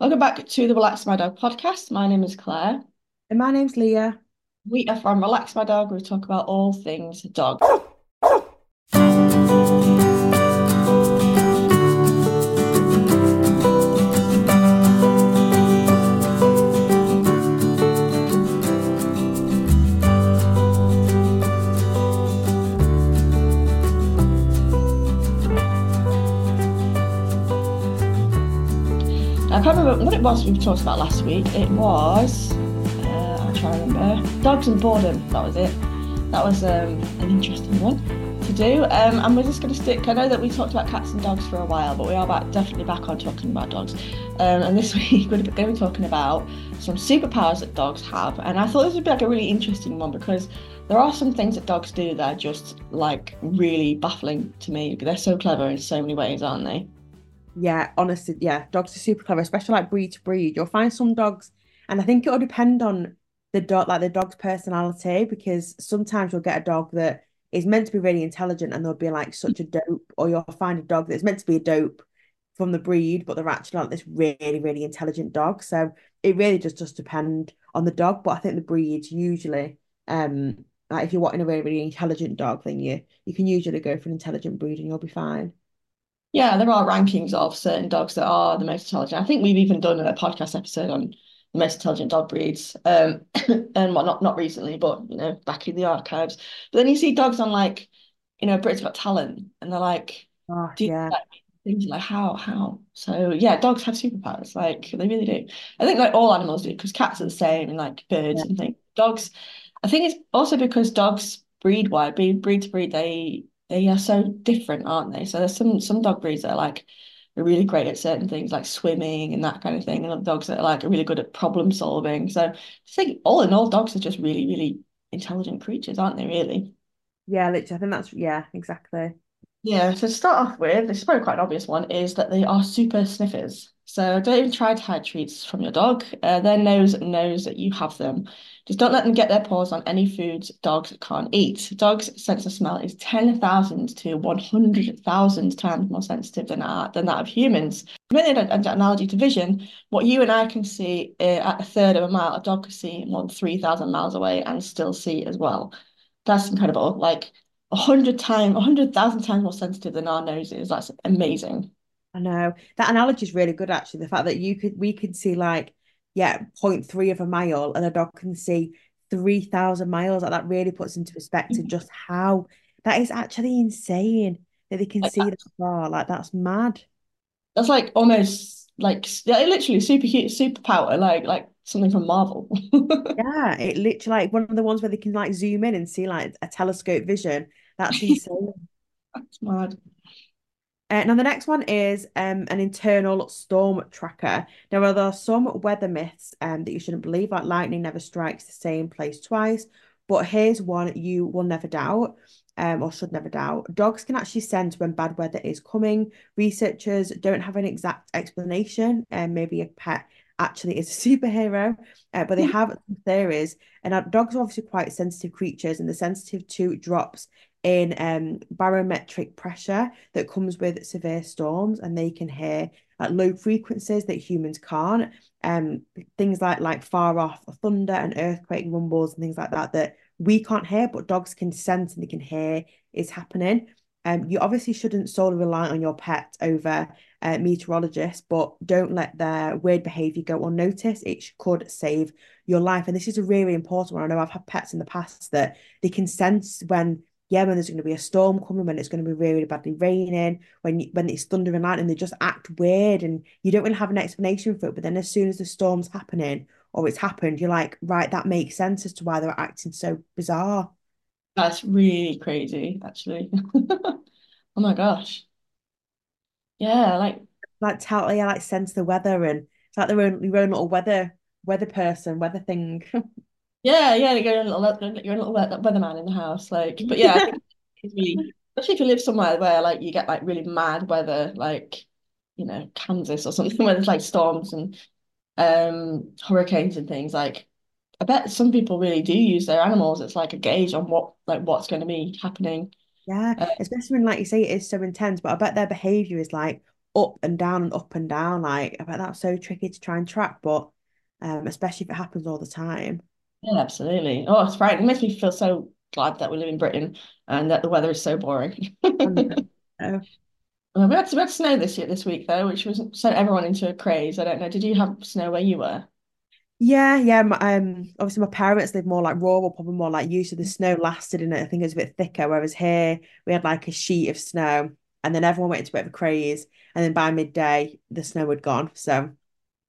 Welcome back to the Relax My Dog podcast. My name is Claire. And my name's Leah. We are from Relax My Dog. We talk about all things dog. It was we talked about last week. It was, uh, I'm trying to remember, dogs and boredom. That was it. That was um, an interesting one to do. Um, and we're just going to stick. I know that we talked about cats and dogs for a while, but we are back, definitely back on talking about dogs. Um, and this week we're going to be talking about some superpowers that dogs have. And I thought this would be like a really interesting one because there are some things that dogs do that are just like really baffling to me. They're so clever in so many ways, aren't they? Yeah, honestly, yeah, dogs are super clever, especially like breed to breed. You'll find some dogs, and I think it'll depend on the dog, like the dog's personality, because sometimes you'll get a dog that is meant to be really intelligent and they'll be like such a dope, or you'll find a dog that's meant to be a dope from the breed, but they're actually like this really, really intelligent dog. So it really just does depend on the dog. But I think the breeds usually, um, like if you're wanting a really, really intelligent dog, then you you can usually go for an intelligent breed and you'll be fine. Yeah, there are rankings of certain dogs that are the most intelligent. I think we've even done a podcast episode on the most intelligent dog breeds. Um, and well, not not recently, but you know, back in the archives. But then you see dogs on like, you know, Britain's Got Talent, and they're like, Oh, do you yeah. like things like how, how? So yeah, dogs have superpowers, like they really do. I think like all animals do, because cats are the same, and like birds Yeah. and things. Dogs, I think it's also because dogs breed wide, breed breed to breed, they they are so different, aren't they? So there's some some dog breeds that are like are really great at certain things like swimming and that kind of thing, and other dogs that are like are really good at problem solving. So I think all in all, dogs are just really, really intelligent creatures, aren't they, really? Yeah, literally, I think that's yeah, exactly. Yeah, so to start off with, this is probably quite an obvious one, is that they are super sniffers. So don't even try to hide treats from your dog. Uh, their nose knows that you have them. Just don't let them get their paws on any foods dogs can't eat. Dogs' sense of smell is 10,000 to 100,000 times more sensitive than, our, than that of humans. Make an, an analogy to vision, what you and I can see uh, at a third of a mile, a dog can see more than 3,000 miles away and still see as well. That's incredible. Like, a hundred times, a hundred thousand times more sensitive than our noses. That's amazing. I know that analogy is really good actually. The fact that you could we could see like yeah, zero point 0.3 of a mile and a dog can see 3,000 miles. Like that really puts into perspective mm-hmm. just how that is actually insane that they can Like see that far. Like that's mad. that's like almost like yeah, literally super superpower, like like something from Marvel. Yeah, it literally like one of the ones where they can like zoom in and see like a telescope vision. That's insane. That's mad. Uh, now, the next one is um, an internal storm tracker. Now, there are some weather myths um, that you shouldn't believe, like lightning never strikes the same place twice. But here's one you will never doubt, um, or should never doubt. Dogs can actually sense when bad weather is coming. Researchers don't have an exact explanation, and maybe a pet actually is a superhero, uh, but they have theories. And uh, dogs are obviously quite sensitive creatures, and they're sensitive to drops in um, barometric pressure that comes with severe storms, and they can hear at low frequencies that humans can't. Um, things like like far off thunder and earthquake rumbles and things like that that we can't hear, but dogs can sense and they can hear is happening. Um, you obviously shouldn't solely rely on your pet over uh, meteorologists, but don't let their weird behavior go unnoticed. It could save your life. And this is a really important one. I know I've had pets in the past that they can sense when yeah, when there's going to be a storm coming, when it's going to be really badly raining, when when it's thunder and lightning, they just act weird, and you don't really have an explanation for it. But then, as soon as the storm's happening or it's happened, you're like, right, that makes sense as to why they're acting so bizarre. That's really crazy, actually. Oh my gosh. Yeah, like Like tell, yeah, like sense the weather, and it's like their own your own little weather weather person, weather thing. yeah, yeah, you're a little you're a little weather- weatherman in the house. Like, but yeah, I think it's really, especially if you live somewhere where like you get like really mad weather, like you know, Kansas or something where there's like storms and um hurricanes and things like I bet some people really do use their animals It's like a gauge on what like what's going to be happening. Yeah, Uh, especially when, like you say, it is so intense. But I bet their behavior is like up and down and up and down. Like, I bet that's so tricky to try and track, but um, especially if it happens all the time. Yeah, absolutely. Oh, it's right. It makes me feel so glad that we live in Britain and that the weather is so boring. Oh, Well, we had, we had snow this year, this week though, which was sent everyone into a craze. I don't know. Did you have snow where you were? Yeah, yeah. My, um, obviously my parents live more like rural, probably more like you. So the mm. snow lasted in it. I think it was a bit thicker. Whereas here we had like a sheet of snow, and then everyone went into a bit of a craze. And then by midday, the snow had gone. So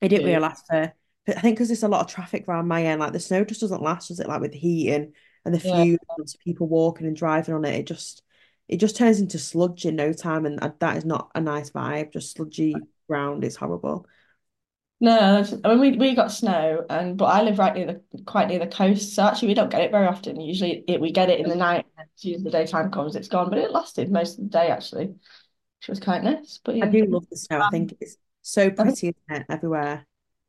it didn't really last for. But I think because there's a lot of traffic around my end, like the snow just doesn't last, does it? Like with the heat and and the Yeah. fumes, people walking and driving on it, it just it just turns into sludge in no time, and uh, that is not a nice vibe. Just sludgy uh ground is horrible. No, that's- I mean we we got snow and but I live right near the quite near the coast, so actually we don't get it very often. Usually it, we get it in the night and as soon as the daytime comes, it's gone. But it lasted most of the day actually, which was quite nice. But I yeah. do love the snow. I think it's so I pretty, isn't it, everywhere.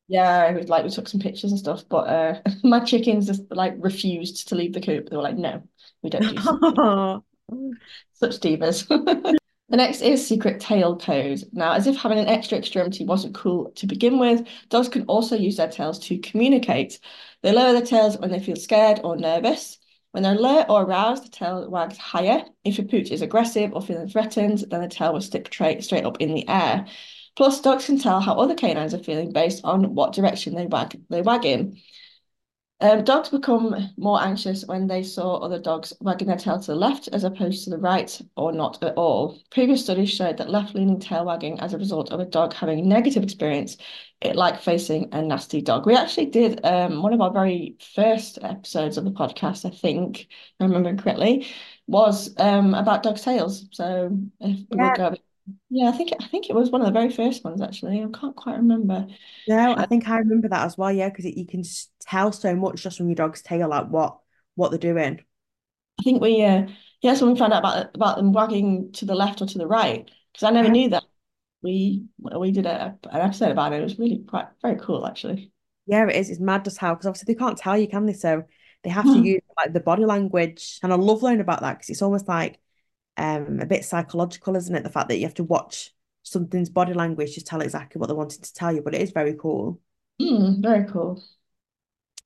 yeah, it was like we took some pictures and stuff, but uh my chickens just like refused to leave the coop. They were like, no, we don't do. Such divas. The next is secret tail code. Now, as if having an extra extremity wasn't cool to begin with, dogs can also use their tails to communicate. They lower their tails when they feel scared or nervous. When they're alert or aroused, the tail wags higher. If a pooch is aggressive or feeling threatened, then the tail will stick straight, straight up in the air. Plus, dogs can tell how other canines are feeling based on what direction they wag they wag in. Um, dogs become more anxious when they saw other dogs wagging their tail to the left as opposed to the right or not at all. Previous studies showed that left-leaning tail wagging as a result of a dog having a negative experience, it like facing a nasty dog. We actually did um, one of our very first episodes of the podcast, I think, if I remember correctly, was um, about dog tails. So if we Yeah, go, yeah, I think I think it was one of the very first ones actually. I can't quite remember. no, I think I remember that as well. Yeah, because you can tell so much just from your dog's tail, like what what they're doing. I think we, uh, yes, when we found out about about them wagging to the left or to the right, because I never Yeah, knew that. We we did a, an episode about it. It was really quite very cool, actually. yeah, it is. It's mad just how because obviously they can't tell you, can they? So they have to use like the body language, and I love learning about that because it's almost like um a bit psychological, isn't it? The fact that you have to watch something's body language to tell exactly what they wanted to tell you, but it is very cool. Hmm, very cool.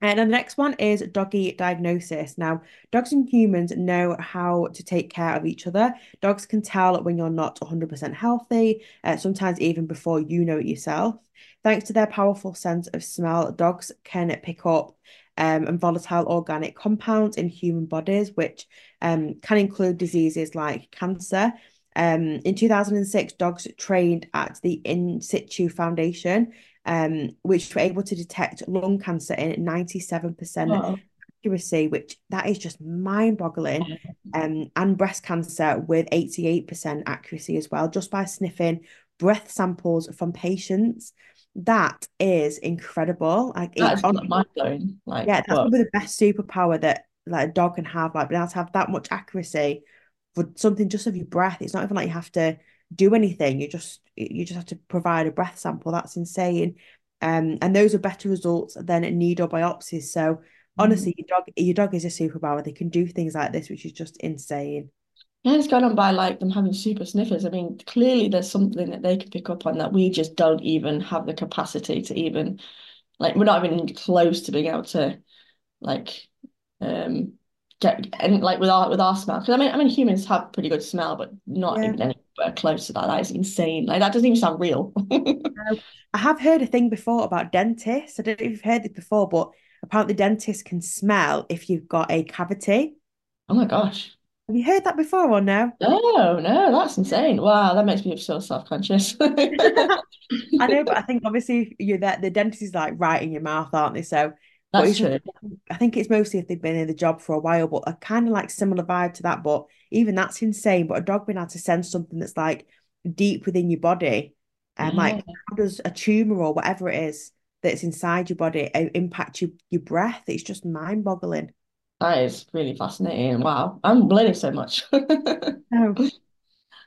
And then the next one is doggy diagnosis. Now, dogs and humans know how to take care of each other. Dogs can tell when you're not 100% healthy, uh, sometimes even before you know it yourself. Thanks to their powerful sense of smell, dogs can pick up um, and volatile organic compounds in human bodies, which um, can include diseases like cancer. Um, in 2006, dogs trained at the In Situ Foundation um, which were able to detect lung cancer in 97% Oh, accuracy, which that is just mind-boggling. Um, and breast cancer with 88% accuracy as well, just by sniffing breath samples from patients. That is incredible. Like that it is honestly, mind blowing. Like, yeah, that's what? probably the best superpower that like a dog can have, like being able to have that much accuracy for something just of your breath. It's not even like you have to do anything. You just you just have to provide a breath sample. That's insane. Um, and those are better results than a needle biopsies. So honestly, your dog your dog is a superpower. They can do things like this, which is just insane. Yeah, it's going on by like them having super sniffers. I mean, clearly there's something that they can pick up on that we just don't even have the capacity to even like we're not even close to being able to like um get and like with our with our smell. Because I mean I mean humans have pretty good smell, but not Yeah. even anywhere close to that. That is insane. Like that doesn't even sound real. I have heard a thing before about dentists. I don't know if you've heard this before, but apparently dentists can smell if you've got a cavity. Oh my gosh. Have you heard that before or no? No, no, that's insane. Wow, that makes me feel so self-conscious. I know, but I think obviously you're there, the dentist is like right in your mouth, aren't they? So, That's true. I think it's mostly if they've been in the job for a while, but a kind of like similar vibe to that. But even that's insane. But a dog being able to sense something that's like deep within your body, and Yeah, like how does a tumor or whatever it is that's inside your body uh, impact your your breath? It's just mind-boggling. that is really fascinating. Wow, I'm learning so much. Oh,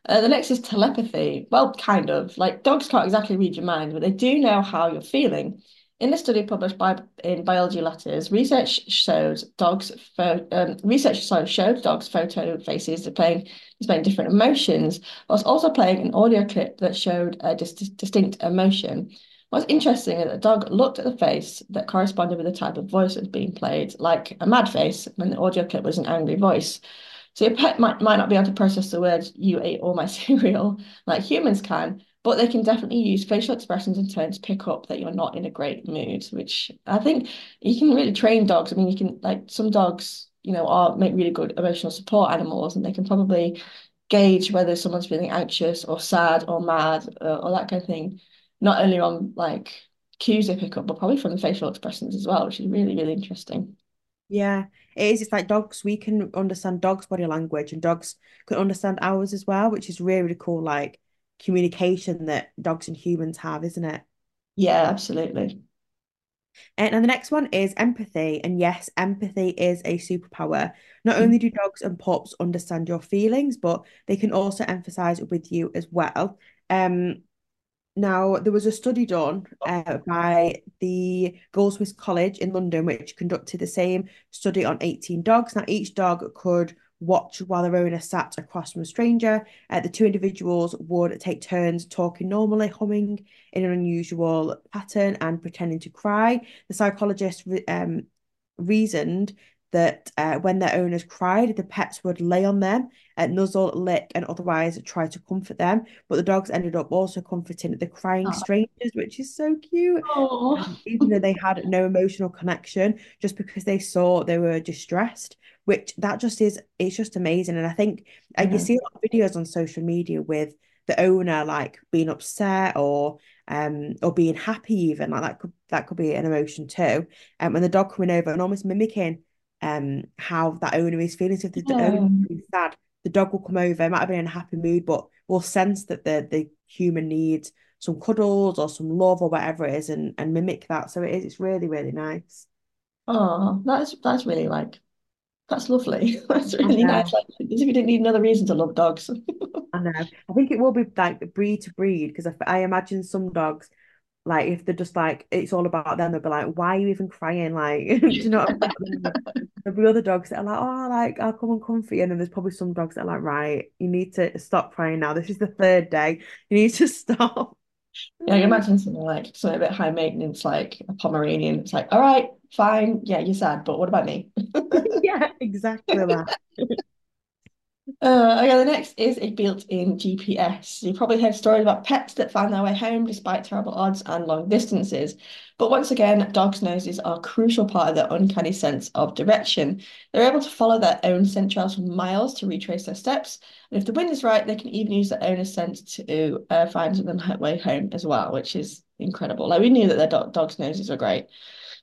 Uh, the next is telepathy. Well, kind of. Like dogs can't exactly read your mind, but they do know how you're feeling. In a study published by in Biology Letters, research showed dogs um, research sorry, showed dogs photo faces displaying displaying different emotions, whilst also playing an audio clip that showed a dis distinct emotion. What's interesting is that the dog looked at the face that corresponded with the type of voice that was being played, like a mad face, when the audio clip was an angry voice. So your pet might, might not be able to process the words "you ate all my cereal" like humans can, but they can definitely use facial expressions and tones to pick up that you're not in a great mood, which I think you can really train dogs. I mean, you can like some dogs, you know, are make really good emotional support animals, and they can probably gauge whether someone's feeling anxious or sad or mad uh, or that kind of thing, not only on like cues they pick up, but probably from the facial expressions as well, which is really, really interesting. Yeah, it is. It's like dogs, we can understand dogs' body language and dogs can understand ours as well, which is really, really cool, like communication that dogs and humans have, isn't it? Yeah, absolutely. And, and the next one is empathy. And yes, empathy is a superpower. Not only do dogs and pups understand your feelings, but they can also empathize with you as well. Um, now, there was a study done uh, by the Goldsmiths College in London, which conducted the same study on 18 dogs. Now, each dog could watch while their owner sat across from a stranger. Uh, the two individuals would take turns talking normally, humming in an unusual pattern, and pretending to cry. The psychologist um, reasoned that uh, when their owners cried, the pets would lay on them, uh, nuzzle, lick, and otherwise try to comfort them. But the dogs ended up also comforting the crying strangers, which is so cute. Even though they had no emotional connection, just because they saw they were distressed, which that just is, it's just amazing. And I think uh, you see a lot of videos on social media with the owner like being upset or um or being happy even like that could that could be an emotion too. Um, and the dog coming over and almost mimicking um how that owner is feeling. So if the, the owner is sad, the dog will come over, might have been in a happy mood, but will sense that the the human needs some cuddles or some love or whatever it is and, and mimic that. So it is, it's really, really nice. Oh, that's that's really like that's lovely. That's really nice. Like, as if you didn't need another reason to love dogs. I know. I think it will be like breed to breed because I, I imagine some dogs, like if they're just like it's all about them, they'll be like, "Why are you even crying?" Like, do you know what I mean? There'll be other dogs that are like, "Oh, like I'll come and comfort you," and then there's probably some dogs that are like, "Right, you need to stop crying now. This is the third day. You need to stop." Yeah, I can mm. imagine something like something a bit high maintenance, like a Pomeranian. It's like, all right, fine, yeah, you're sad, but what about me? Yeah, exactly that. Uh, okay, the next is a built-in GPS. You've probably heard stories about pets that find their way home despite terrible odds and long distances. But once again, dogs' noses are a crucial part of their uncanny sense of direction. They're able to follow their own scent trails for miles to retrace their steps. And if the wind is right, they can even use their owner's scent to uh, find their way home as well, which is incredible. Like we knew that their do dogs' noses are great,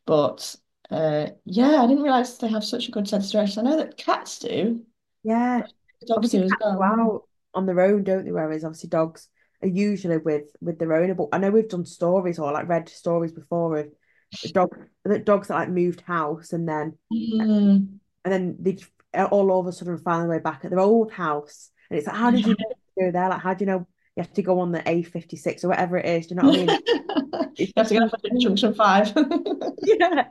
but uh, yeah, I didn't realize they have such a good sense of direction. I know that cats do. Yeah. Dogs Obviously, go out on their own, don't they? Whereas obviously dogs are usually with with their owner. But I know we've done stories or like read stories before of dog that dogs that like moved house and then Mm. and then they all of a sudden find their way back at their old house. And it's like, how did you go there? Like, how do you know you have to go on the A56 or whatever it is? Do you know what I mean? You have to go get so off at cool. junction five. Yeah.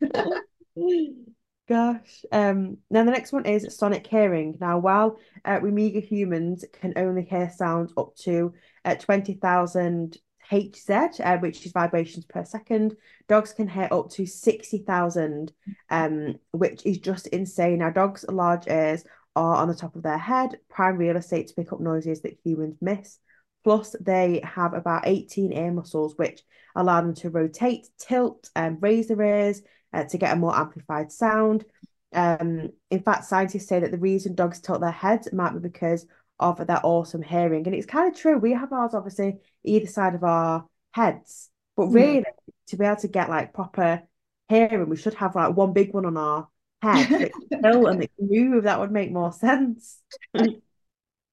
Gosh. Um, now the next one is sonic hearing. Now, while uh, we meager humans can only hear sounds up to uh, 20,000 Hz, uh, which is vibrations per second, dogs can hear up to 60,000, um, which is just insane. Now, dogs' large ears are on the top of their head, prime real estate to pick up noises that humans miss. Plus, they have about 18 ear muscles, which allow them to rotate, tilt, and raise their ears uh, to get a more amplified sound. Um, in fact, scientists say that the reason dogs tilt their heads might be because of their awesome hearing. And it's kind of true. We have ours obviously either side of our heads, but Hmm. really to be able to get like proper hearing, we should have like one big one on our head that can tilt and can move. That would make more sense.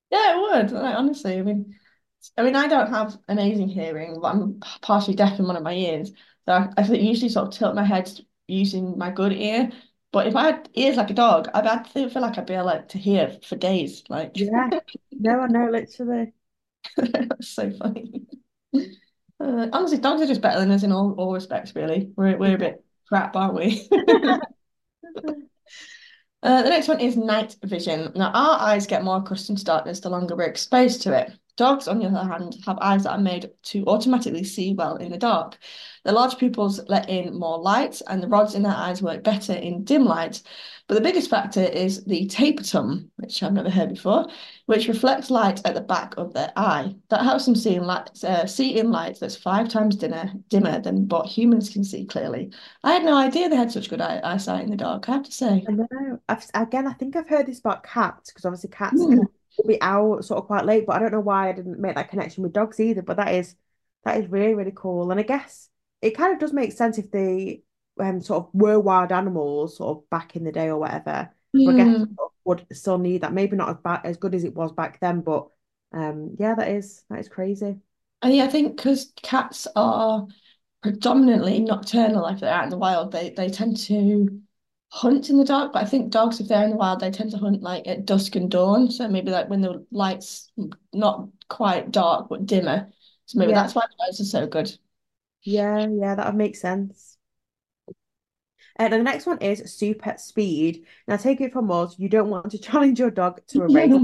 Yeah, it would. Like, honestly, I mean, I mean, I don't have amazing hearing, but I'm partially deaf in one of my ears. So I, I usually sort of tilt my head using my good ear. But if I had ears like a dog, I'd, I'd feel like I'd be able to hear for days. Like, Yeah. No, I know, literally. that's so funny. Uh, honestly, dogs are just better than us in all, all respects, really. We're, we're a bit crap, aren't we? Uh, the next one is night vision. Now, our eyes get more accustomed to darkness the longer we're exposed to it. Dogs, on the other hand, have eyes that are made to automatically see well in the dark. The large pupils let in more light, and the rods in their eyes work better in dim light. But the biggest factor is the tapetum, which I've never heard before, which reflects light at the back of their eye. That helps them see in light, uh, see in light that's five times dimmer, dimmer than what humans can see clearly. I had no idea they had such good eye eyesight in the dark, I have to say. I know. I've, again, I think I've heard this about cats because obviously cats Hmm. can be out sort of quite late, but I don't know why I didn't make that connection with dogs either. But that is that is really, really cool. And I guess it kind of does make sense if they um sort of were wild animals sort of back in the day or whatever. So I guess Hmm. would still need that. Maybe not as bad as good as it was back then, but um yeah, that is that is crazy. And yeah, I think because cats are predominantly nocturnal, if they're out in the wild, they they tend to hunt in the dark. But I think dogs, if they're in the wild, they tend to hunt like at dusk and dawn. So maybe like when the light's not quite dark but dimmer. So maybe Yeah, that's why the eyes are so good. yeah, yeah, that would make sense. And the next one is super speed. Now, take it from us, you don't want to challenge your dog to a race.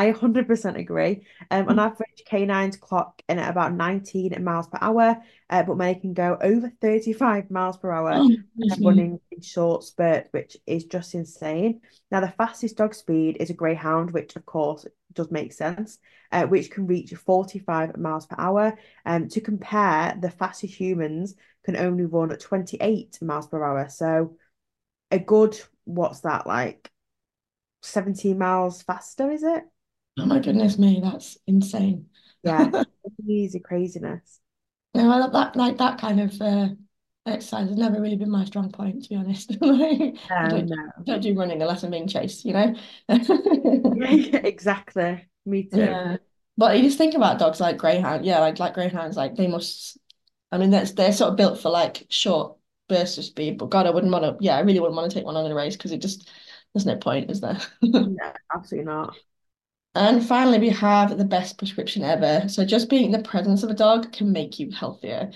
I 100% agree. Um, on average, canines clock in at about 19 miles per hour, uh, but many can go over 35 miles per hour Oh, me. running in short spurts, which is just insane. Now, the fastest dog speed is a greyhound, which of course does make sense, uh, which can reach 45 miles per hour. Um, to compare, the fastest humans can only run at 28 miles per hour. So, a good, what's that like? 17 miles faster, is it? Oh my goodness me, that's insane. Yeah, easy craziness. No, I love that like that kind of uh, exercise has never really been my strong point, to be honest. Like, I don't no. don't do running unless I'm being chased, you know? Yeah, exactly. Me too. Yeah. But you just think about dogs like greyhound, yeah, like like greyhounds, like they must I mean that's they're sort of built for like short bursts of speed, but God, I wouldn't want to yeah, I really wouldn't want to take one on in a race because it just there's no point, is there? No, absolutely not. And finally, we have the best prescription ever. So, just being in the presence of a dog can make you healthier.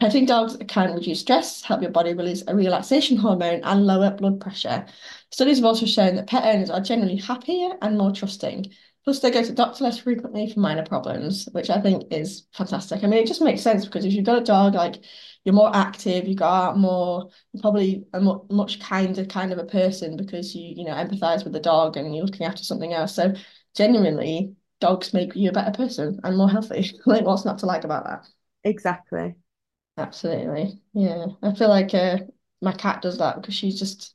Petting dogs can reduce stress, help your body release a relaxation hormone, and lower blood pressure. Studies have also shown that pet owners are generally happier and more trusting. Plus, they go to the doctor less frequently for minor problems, which I think is fantastic. I mean, it just makes sense because if you've got a dog, like you're more active, you go out more, you're probably a mu much kinder kind of a person because you, you know, empathize with the dog and you're looking after something else. So genuinely, dogs make you a better person and more healthy. Like, what's not to like about that? Exactly. Absolutely. Yeah. I feel like uh, my cat does that because she's just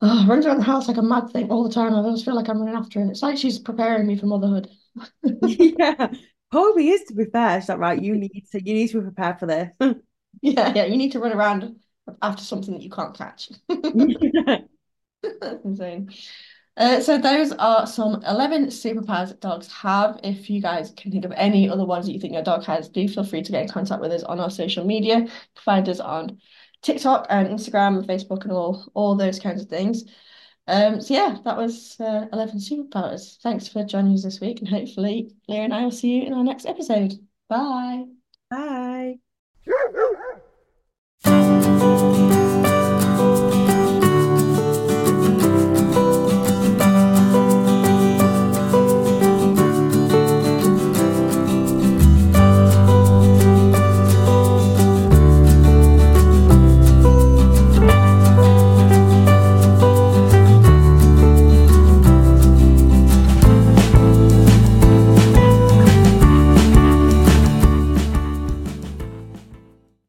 oh, runs around the house like a mad thing all the time. I always feel like I'm running after her. It's like she's preparing me for motherhood. Yeah. Probably is to be fair. Is that right? You need to you need to be prepared for this. Yeah, yeah. You need to run around after something that you can't catch. That's insane. Uh, so those are some 11 superpowers that dogs have. If you guys can think of any other ones that you think your dog has, do feel free to get in contact with us on our social media. find us on TikTok and Instagram and Facebook and all, all those kinds of things. Um, so yeah, that was uh, 11 superpowers. Thanks for joining us this week and hopefully Leah and I will see you in our next episode. Bye. Bye.